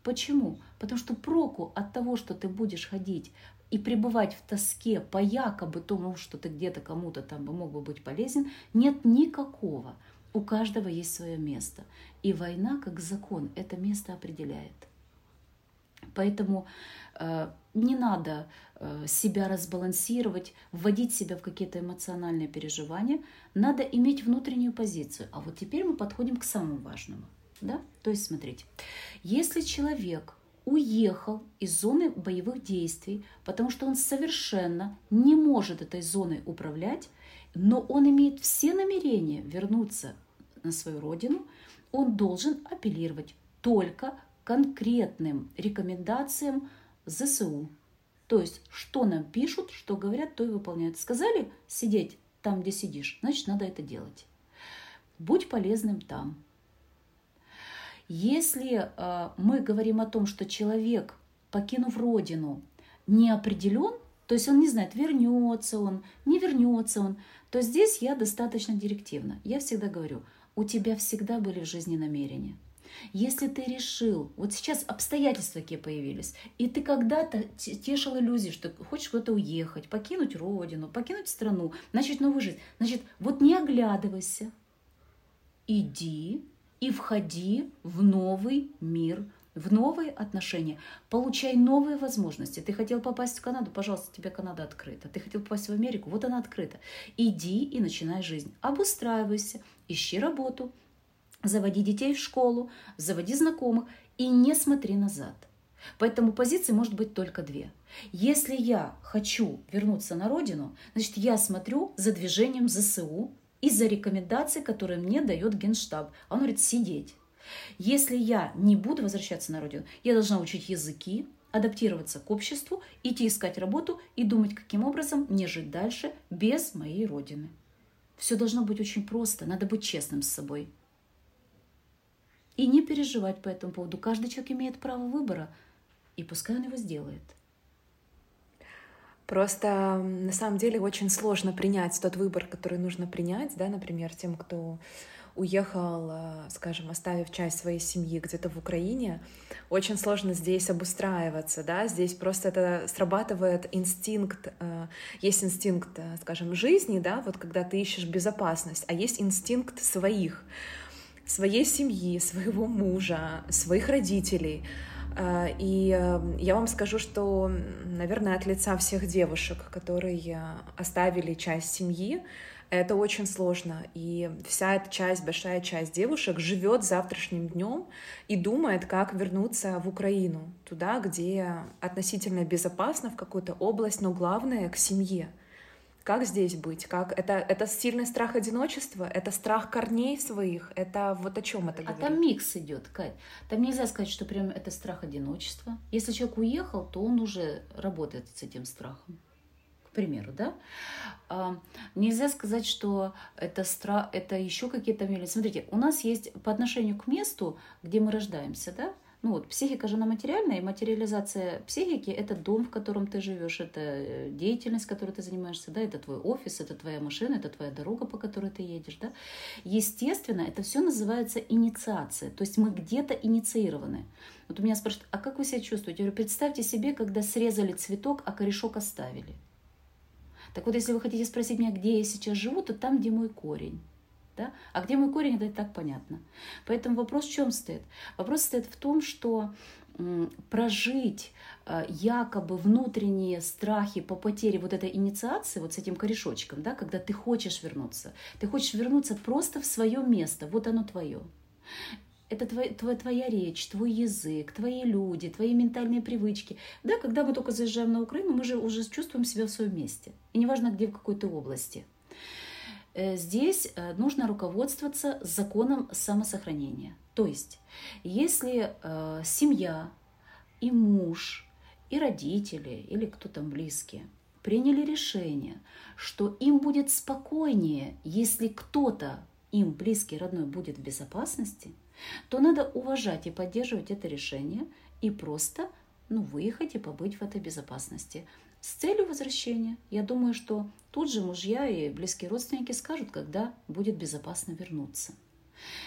Speaker 2: Почему? Потому что проку от того, что ты будешь ходить и пребывать в тоске по якобы тому, что ты где-то кому-то там мог бы быть полезен, нет никакого. У каждого есть свое место. И война, как закон, это место определяет. Поэтому э, не надо э, себя разбалансировать, вводить себя в какие-то эмоциональные переживания. Надо иметь внутреннюю позицию. А вот теперь мы подходим к самому важному. Да? То есть, смотрите, если человек уехал из зоны боевых действий, потому что он совершенно не может этой зоной управлять, но он имеет все намерения вернуться на свою родину, он должен апеллировать только конкретным рекомендациям ЗСУ. То есть, что нам пишут, что говорят, то и выполняют. Сказали сидеть там, где сидишь, значит, надо это делать. Будь полезным там. Если э, мы говорим о том, что человек, покинув родину, не определен, то есть он не знает, вернется он, не вернется он, то здесь я достаточно директивна. Я всегда говорю, у тебя всегда были в жизни намерения – Если ты решил, вот сейчас обстоятельства такие появились, и ты когда-то тешил иллюзии, что хочешь куда-то уехать, покинуть родину, покинуть страну, начать новую жизнь, значит, вот не оглядывайся, иди и входи в новый мир, в новые отношения, получай новые возможности. Ты хотел попасть в Канаду, пожалуйста, тебе Канада открыта. Ты хотел попасть в Америку, вот она открыта. Иди и начинай жизнь. Обустраивайся, ищи работу, заводи детей в школу, заводи знакомых и не смотри назад. Поэтому позиции может быть только две. Если я хочу вернуться на родину, значит, я смотрю за движением ЗСУ и за рекомендации, которые мне дает Генштаб. Он говорит сидеть. Если я не буду возвращаться на родину, я должна учить языки, адаптироваться к обществу, идти искать работу и думать, каким образом мне жить дальше без моей родины. Все должно быть очень просто, надо быть честным с собой. И не переживать по этому поводу. Каждый человек имеет право выбора, и пускай он его сделает.
Speaker 1: Просто на самом деле очень сложно принять тот выбор, который нужно принять, да, например, тем, кто уехал, э, скажем, оставив часть своей семьи где-то в Украине, очень сложно здесь обустраиваться, да, здесь просто это срабатывает инстинкт, э, есть инстинкт, э, скажем, жизни, да, вот когда ты ищешь безопасность, а есть инстинкт своих, своей семьи, своего мужа, своих родителей. А, и эм, я вам скажу, что, наверное, от лица всех девушек, которые оставили часть семьи, это очень сложно. И вся эта часть, большая часть девушек живет завтрашним днем и думает, как вернуться в Украину, туда, где относительно безопасно, в какую-то область, но главное — к семье. Как здесь быть? Как это, это сильный страх одиночества? Это страх корней своих? Это вот о чем это говорит?
Speaker 2: А там микс идет, Кать. Там нельзя сказать, что прям это страх одиночества. Если человек уехал, то он уже работает с этим страхом. К примеру, да? А, нельзя сказать, что это, страх, это еще какие-то. Смотрите, у нас есть по отношению к месту, где мы рождаемся, да, ну вот, психика же она материальная, и материализация психики – это дом, в котором ты живешь, это э, деятельность, которой ты занимаешься, да, это твой офис, это твоя машина, это твоя дорога, по которой ты едешь, да. Естественно, это все называется инициация, то есть мы где-то инициированы. Вот у меня спрашивают, а как вы себя чувствуете? Я говорю, представьте себе, когда срезали цветок, а корешок оставили. Так вот, если вы хотите спросить меня, где я сейчас живу, то там, где мой корень. Да? А где мой корень, это и так понятно. Поэтому вопрос в чем стоит? Вопрос стоит в том, что прожить э, якобы внутренние страхи по потере вот этой инициации, вот с этим корешочком, да, когда ты хочешь вернуться, ты хочешь вернуться просто в свое место, вот оно твое. Это твой, твоя речь, твой язык, твои люди, твои ментальные привычки. Да, когда мы только заезжаем на Украину, мы же уже чувствуем себя в своем месте. И неважно, где, в какой-то области – Э, здесь э, нужно руководствоваться законом самосохранения. То есть, если э, семья и муж, и родители, или кто там близкие, приняли решение, что им будет спокойнее, если кто-то им близкий, родной будет в безопасности, то надо уважать и поддерживать это решение и просто ну, выехать и побыть в этой безопасности с целью возвращения. Я думаю, что тут же мужья и близкие родственники скажут, когда будет безопасно вернуться.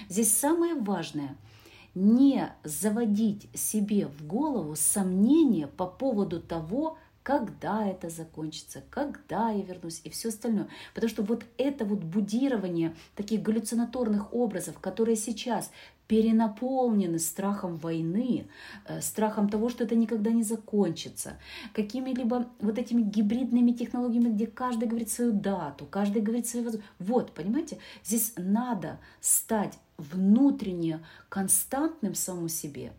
Speaker 2: Здесь самое важное – не заводить себе в голову сомнения по поводу того, когда это закончится, когда я вернусь и все остальное. Потому что вот это вот будирование таких галлюцинаторных образов, которые сейчас перенаполнены страхом войны, э, страхом того, что это никогда не закончится, какими-либо вот этими гибридными технологиями, где каждый говорит свою дату, каждый говорит свои возможности. Вот, понимаете, здесь надо стать внутренне константным самому себе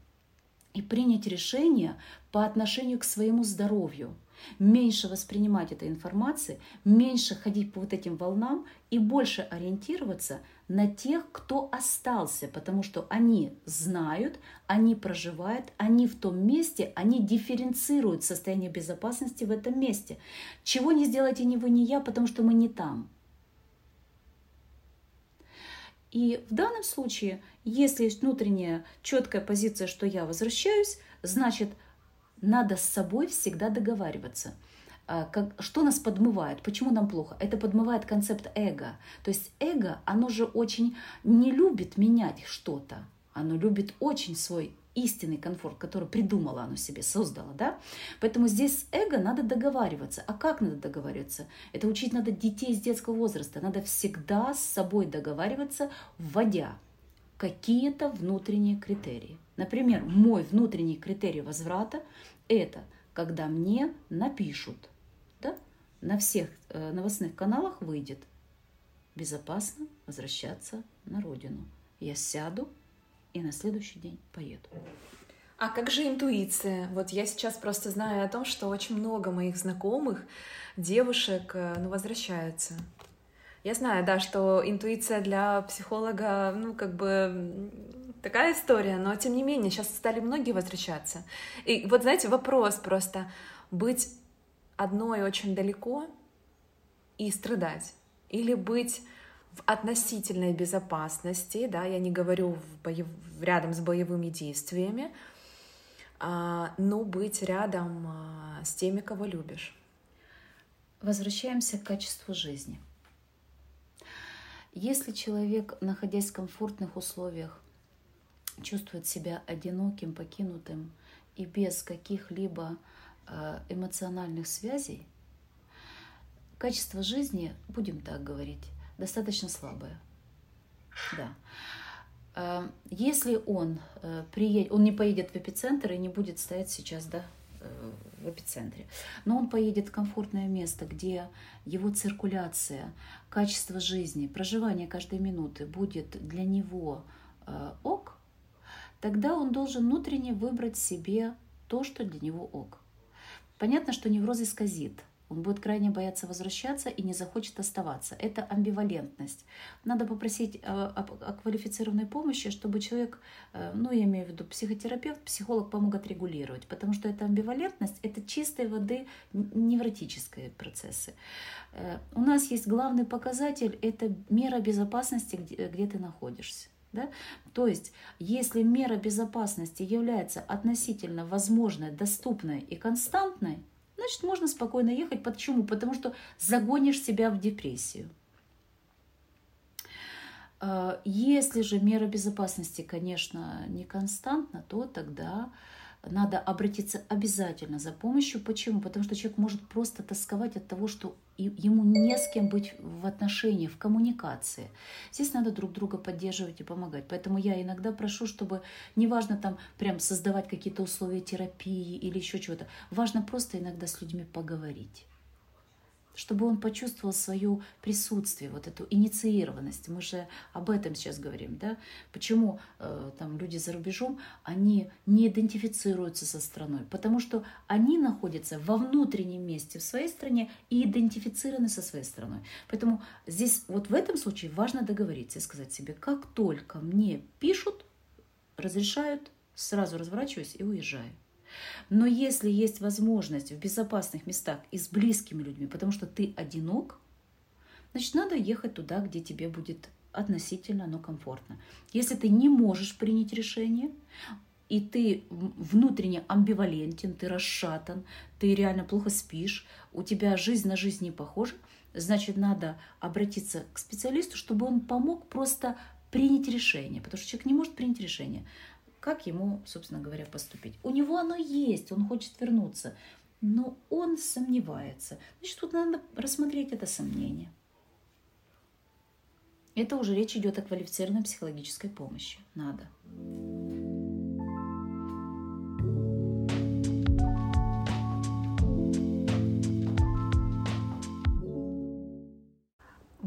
Speaker 2: и принять решение по отношению к своему здоровью – меньше воспринимать этой информации, меньше ходить по вот этим волнам и больше ориентироваться на тех, кто остался, потому что они знают, они проживают, они в том месте, они дифференцируют состояние безопасности в этом месте. Чего не сделаете ни вы, ни я, потому что мы не там. И в данном случае, если есть внутренняя четкая позиция, что я возвращаюсь, значит, надо с собой всегда договариваться. А, как, что нас подмывает, почему нам плохо? Это подмывает концепт эго. То есть эго, оно же очень не любит менять что-то. Оно любит очень свой истинный комфорт, который придумало оно себе, создало, да? Поэтому здесь с эго надо договариваться. А как надо договариваться? Это учить надо детей с детского возраста. Надо всегда с собой договариваться, вводя какие-то внутренние критерии. Например, мой внутренний критерий возврата – это когда мне напишут, да, на всех э, новостных каналах выйдет безопасно возвращаться на родину. Я сяду и на следующий день поеду.
Speaker 1: А как же интуиция? Вот я сейчас просто знаю о том, что очень много моих знакомых девушек э, ну, возвращаются. Я знаю, да, что интуиция для психолога, ну, как бы такая история, но тем не менее, сейчас стали многие возвращаться. И вот, знаете, вопрос просто, быть одной очень далеко и страдать, или быть в относительной безопасности, да, я не говорю в боев... рядом с боевыми действиями, а, но быть рядом а, с теми, кого любишь.
Speaker 2: Возвращаемся к качеству жизни. Если человек, находясь в комфортных условиях, чувствует себя одиноким, покинутым и без каких-либо а, эмоциональных связей, качество жизни, будем так говорить, достаточно слабая. Да. А, если он э, приедет, он не поедет в эпицентр и не будет стоять сейчас, да, э, в эпицентре, но он поедет в комфортное место, где его циркуляция, качество жизни, проживание каждой минуты будет для него э, ок, тогда он должен внутренне выбрать себе то, что для него ок. Понятно, что невроз исказит – он будет крайне бояться возвращаться и не захочет оставаться. Это амбивалентность. Надо попросить э, о, о квалифицированной помощи, чтобы человек, э, ну я имею в виду психотерапевт, психолог помог отрегулировать, потому что эта амбивалентность – это чистой воды невротические процессы. Э, у нас есть главный показатель – это мера безопасности, где, где ты находишься. Да? То есть, если мера безопасности является относительно возможной, доступной и константной, значит, можно спокойно ехать. Почему? Потому что загонишь себя в депрессию. А, если же мера безопасности, конечно, не константна, то тогда надо обратиться обязательно за помощью. Почему? Потому что человек может просто тосковать от того, что ему не с кем быть в отношении, в коммуникации. Здесь надо друг друга поддерживать и помогать. Поэтому я иногда прошу, чтобы неважно там прям создавать какие-то условия терапии или еще чего-то, важно просто иногда с людьми поговорить чтобы он почувствовал свое присутствие, вот эту инициированность. Мы же об этом сейчас говорим, да? Почему э, там люди за рубежом, они не идентифицируются со страной? Потому что они находятся во внутреннем месте в своей стране и идентифицированы со своей страной. Поэтому здесь вот в этом случае важно договориться и сказать себе, как только мне пишут, разрешают, сразу разворачиваюсь и уезжаю. Но если есть возможность в безопасных местах и с близкими людьми, потому что ты одинок, значит, надо ехать туда, где тебе будет относительно, но комфортно. Если ты не можешь принять решение, и ты внутренне амбивалентен, ты расшатан, ты реально плохо спишь, у тебя жизнь на жизнь не похожа, значит, надо обратиться к специалисту, чтобы он помог просто принять решение, потому что человек не может принять решение как ему, собственно говоря, поступить. У него оно есть, он хочет вернуться, но он сомневается. Значит, тут надо рассмотреть это сомнение. Это уже речь идет о квалифицированной психологической помощи. Надо.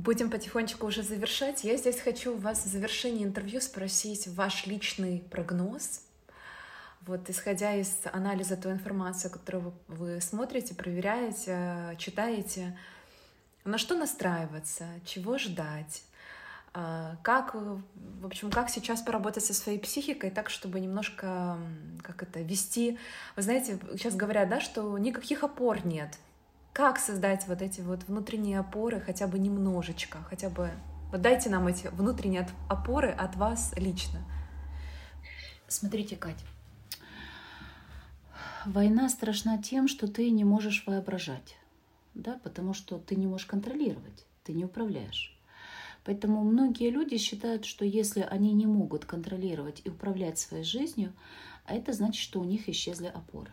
Speaker 1: Будем потихонечку уже завершать. Я здесь хочу у вас в завершении интервью спросить ваш личный прогноз. Вот исходя из анализа той информации, которую вы смотрите, проверяете, читаете, на что настраиваться, чего ждать, а, как, в общем, как сейчас поработать со своей психикой так, чтобы немножко, как это, вести... Вы знаете, сейчас говорят, да, что никаких опор нет, как создать вот эти вот внутренние опоры хотя бы немножечко, хотя бы вот дайте нам эти внутренние опоры от вас лично.
Speaker 2: Смотрите, Катя, война страшна тем, что ты не можешь воображать, да, потому что ты не можешь контролировать, ты не управляешь. Поэтому многие люди считают, что если они не могут контролировать и управлять своей жизнью, а это значит, что у них исчезли опоры.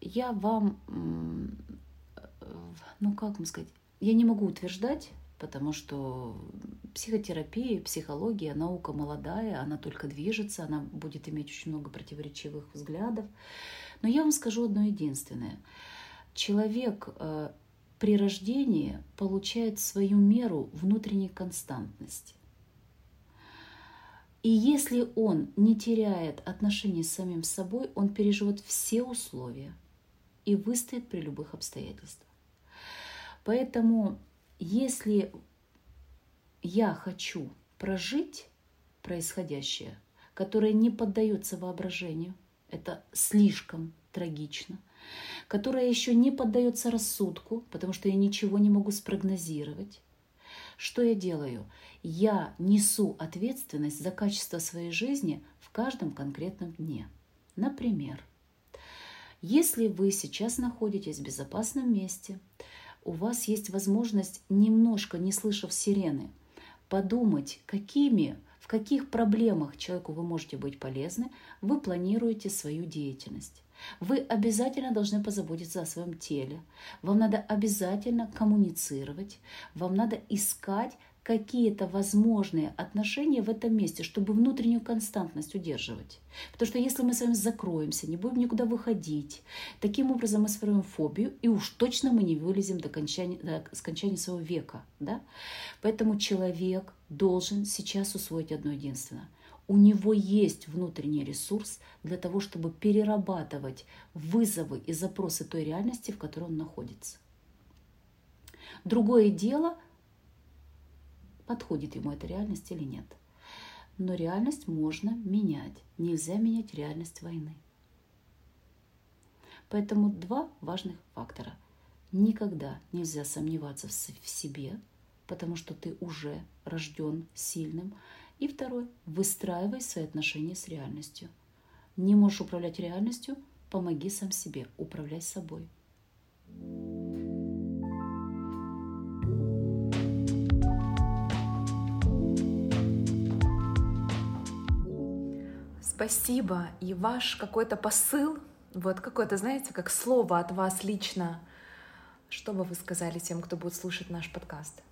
Speaker 2: Я вам, ну как вам сказать, я не могу утверждать, потому что психотерапия, психология, наука молодая, она только движется, она будет иметь очень много противоречивых взглядов. Но я вам скажу одно единственное. Человек э, при рождении получает свою меру внутренней константности. И если он не теряет отношений с самим собой, он переживет все условия и выстоит при любых обстоятельствах. Поэтому, если я хочу прожить происходящее, которое не поддается воображению, это слишком трагично, которое еще не поддается рассудку, потому что я ничего не могу спрогнозировать. Что я делаю? Я несу ответственность за качество своей жизни в каждом конкретном дне. Например, если вы сейчас находитесь в безопасном месте, у вас есть возможность, немножко не слышав сирены, подумать, какими, в каких проблемах человеку вы можете быть полезны, вы планируете свою деятельность. Вы обязательно должны позаботиться о своем теле. Вам надо обязательно коммуницировать. Вам надо искать какие-то возможные отношения в этом месте, чтобы внутреннюю константность удерживать. Потому что если мы с вами закроемся, не будем никуда выходить, таким образом мы сформируем фобию, и уж точно мы не вылезем до, кончания, до скончания своего века. Да? Поэтому человек должен сейчас усвоить одно единственное. У него есть внутренний ресурс для того, чтобы перерабатывать вызовы и запросы той реальности, в которой он находится. Другое дело – подходит ему эта реальность или нет. Но реальность можно менять. Нельзя менять реальность войны. Поэтому два важных фактора. Никогда нельзя сомневаться в себе, потому что ты уже рожден сильным. И второй, выстраивай свои отношения с реальностью. Не можешь управлять реальностью, помоги сам себе, управляй собой.
Speaker 1: Спасибо. И ваш какой-то посыл, вот какое-то, знаете, как слово от вас лично, что бы вы сказали тем, кто будет слушать наш подкаст?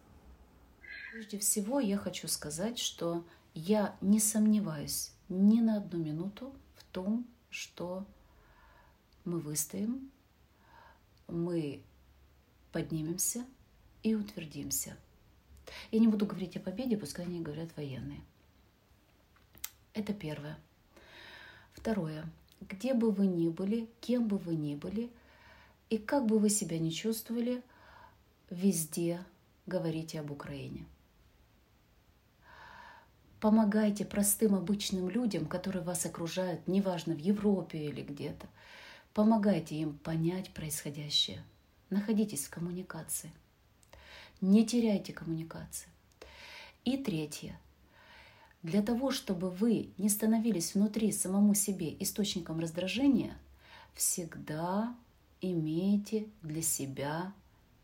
Speaker 2: Прежде всего, я хочу сказать, что я не сомневаюсь ни на одну минуту в том, что мы выстоим, мы поднимемся и утвердимся. Я не буду говорить о победе, пускай они говорят военные. Это первое. Второе. Где бы вы ни были, кем бы вы ни были, и как бы вы себя ни чувствовали, везде говорите об Украине. Помогайте простым обычным людям, которые вас окружают, неважно, в Европе или где-то. Помогайте им понять происходящее. Находитесь в коммуникации. Не теряйте коммуникации. И третье. Для того, чтобы вы не становились внутри самому себе источником раздражения, всегда имейте для себя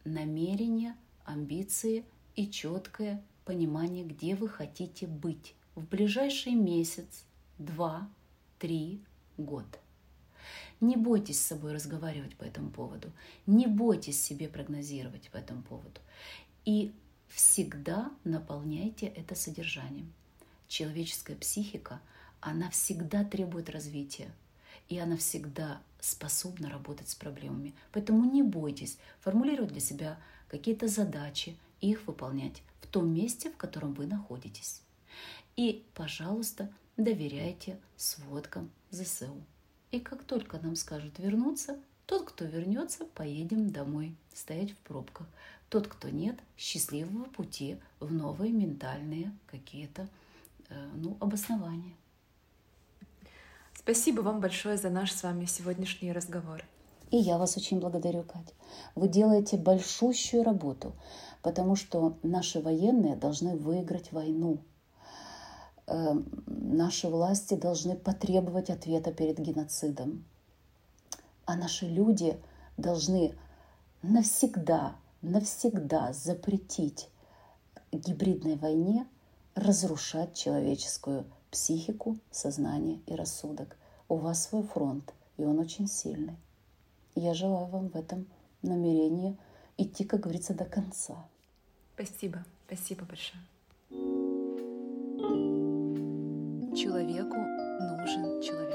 Speaker 2: намерение, амбиции и четкое понимание, где вы хотите быть в ближайший месяц, два, три, год. Не бойтесь с собой разговаривать по этому поводу, не бойтесь себе прогнозировать по этому поводу. И всегда наполняйте это содержанием человеческая психика, она всегда требует развития, и она всегда способна работать с проблемами. Поэтому не бойтесь формулировать для себя какие-то задачи и их выполнять в том месте, в котором вы находитесь. И, пожалуйста, доверяйте сводкам ЗСУ. И как только нам скажут вернуться, тот, кто вернется, поедем домой, стоять в пробках. Тот, кто нет, счастливого пути в новые ментальные какие-то ну, обоснование.
Speaker 1: Спасибо вам большое за наш с вами сегодняшний разговор.
Speaker 2: И я вас очень благодарю, Катя. Вы делаете большущую работу, потому что наши военные должны выиграть войну. Э, наши власти должны потребовать ответа перед геноцидом. А наши люди должны навсегда, навсегда запретить гибридной войне разрушать человеческую психику, сознание и рассудок. У вас свой фронт, и он очень сильный. Я желаю вам в этом намерении идти, как говорится, до конца.
Speaker 1: Спасибо, спасибо большое. Человеку нужен человек.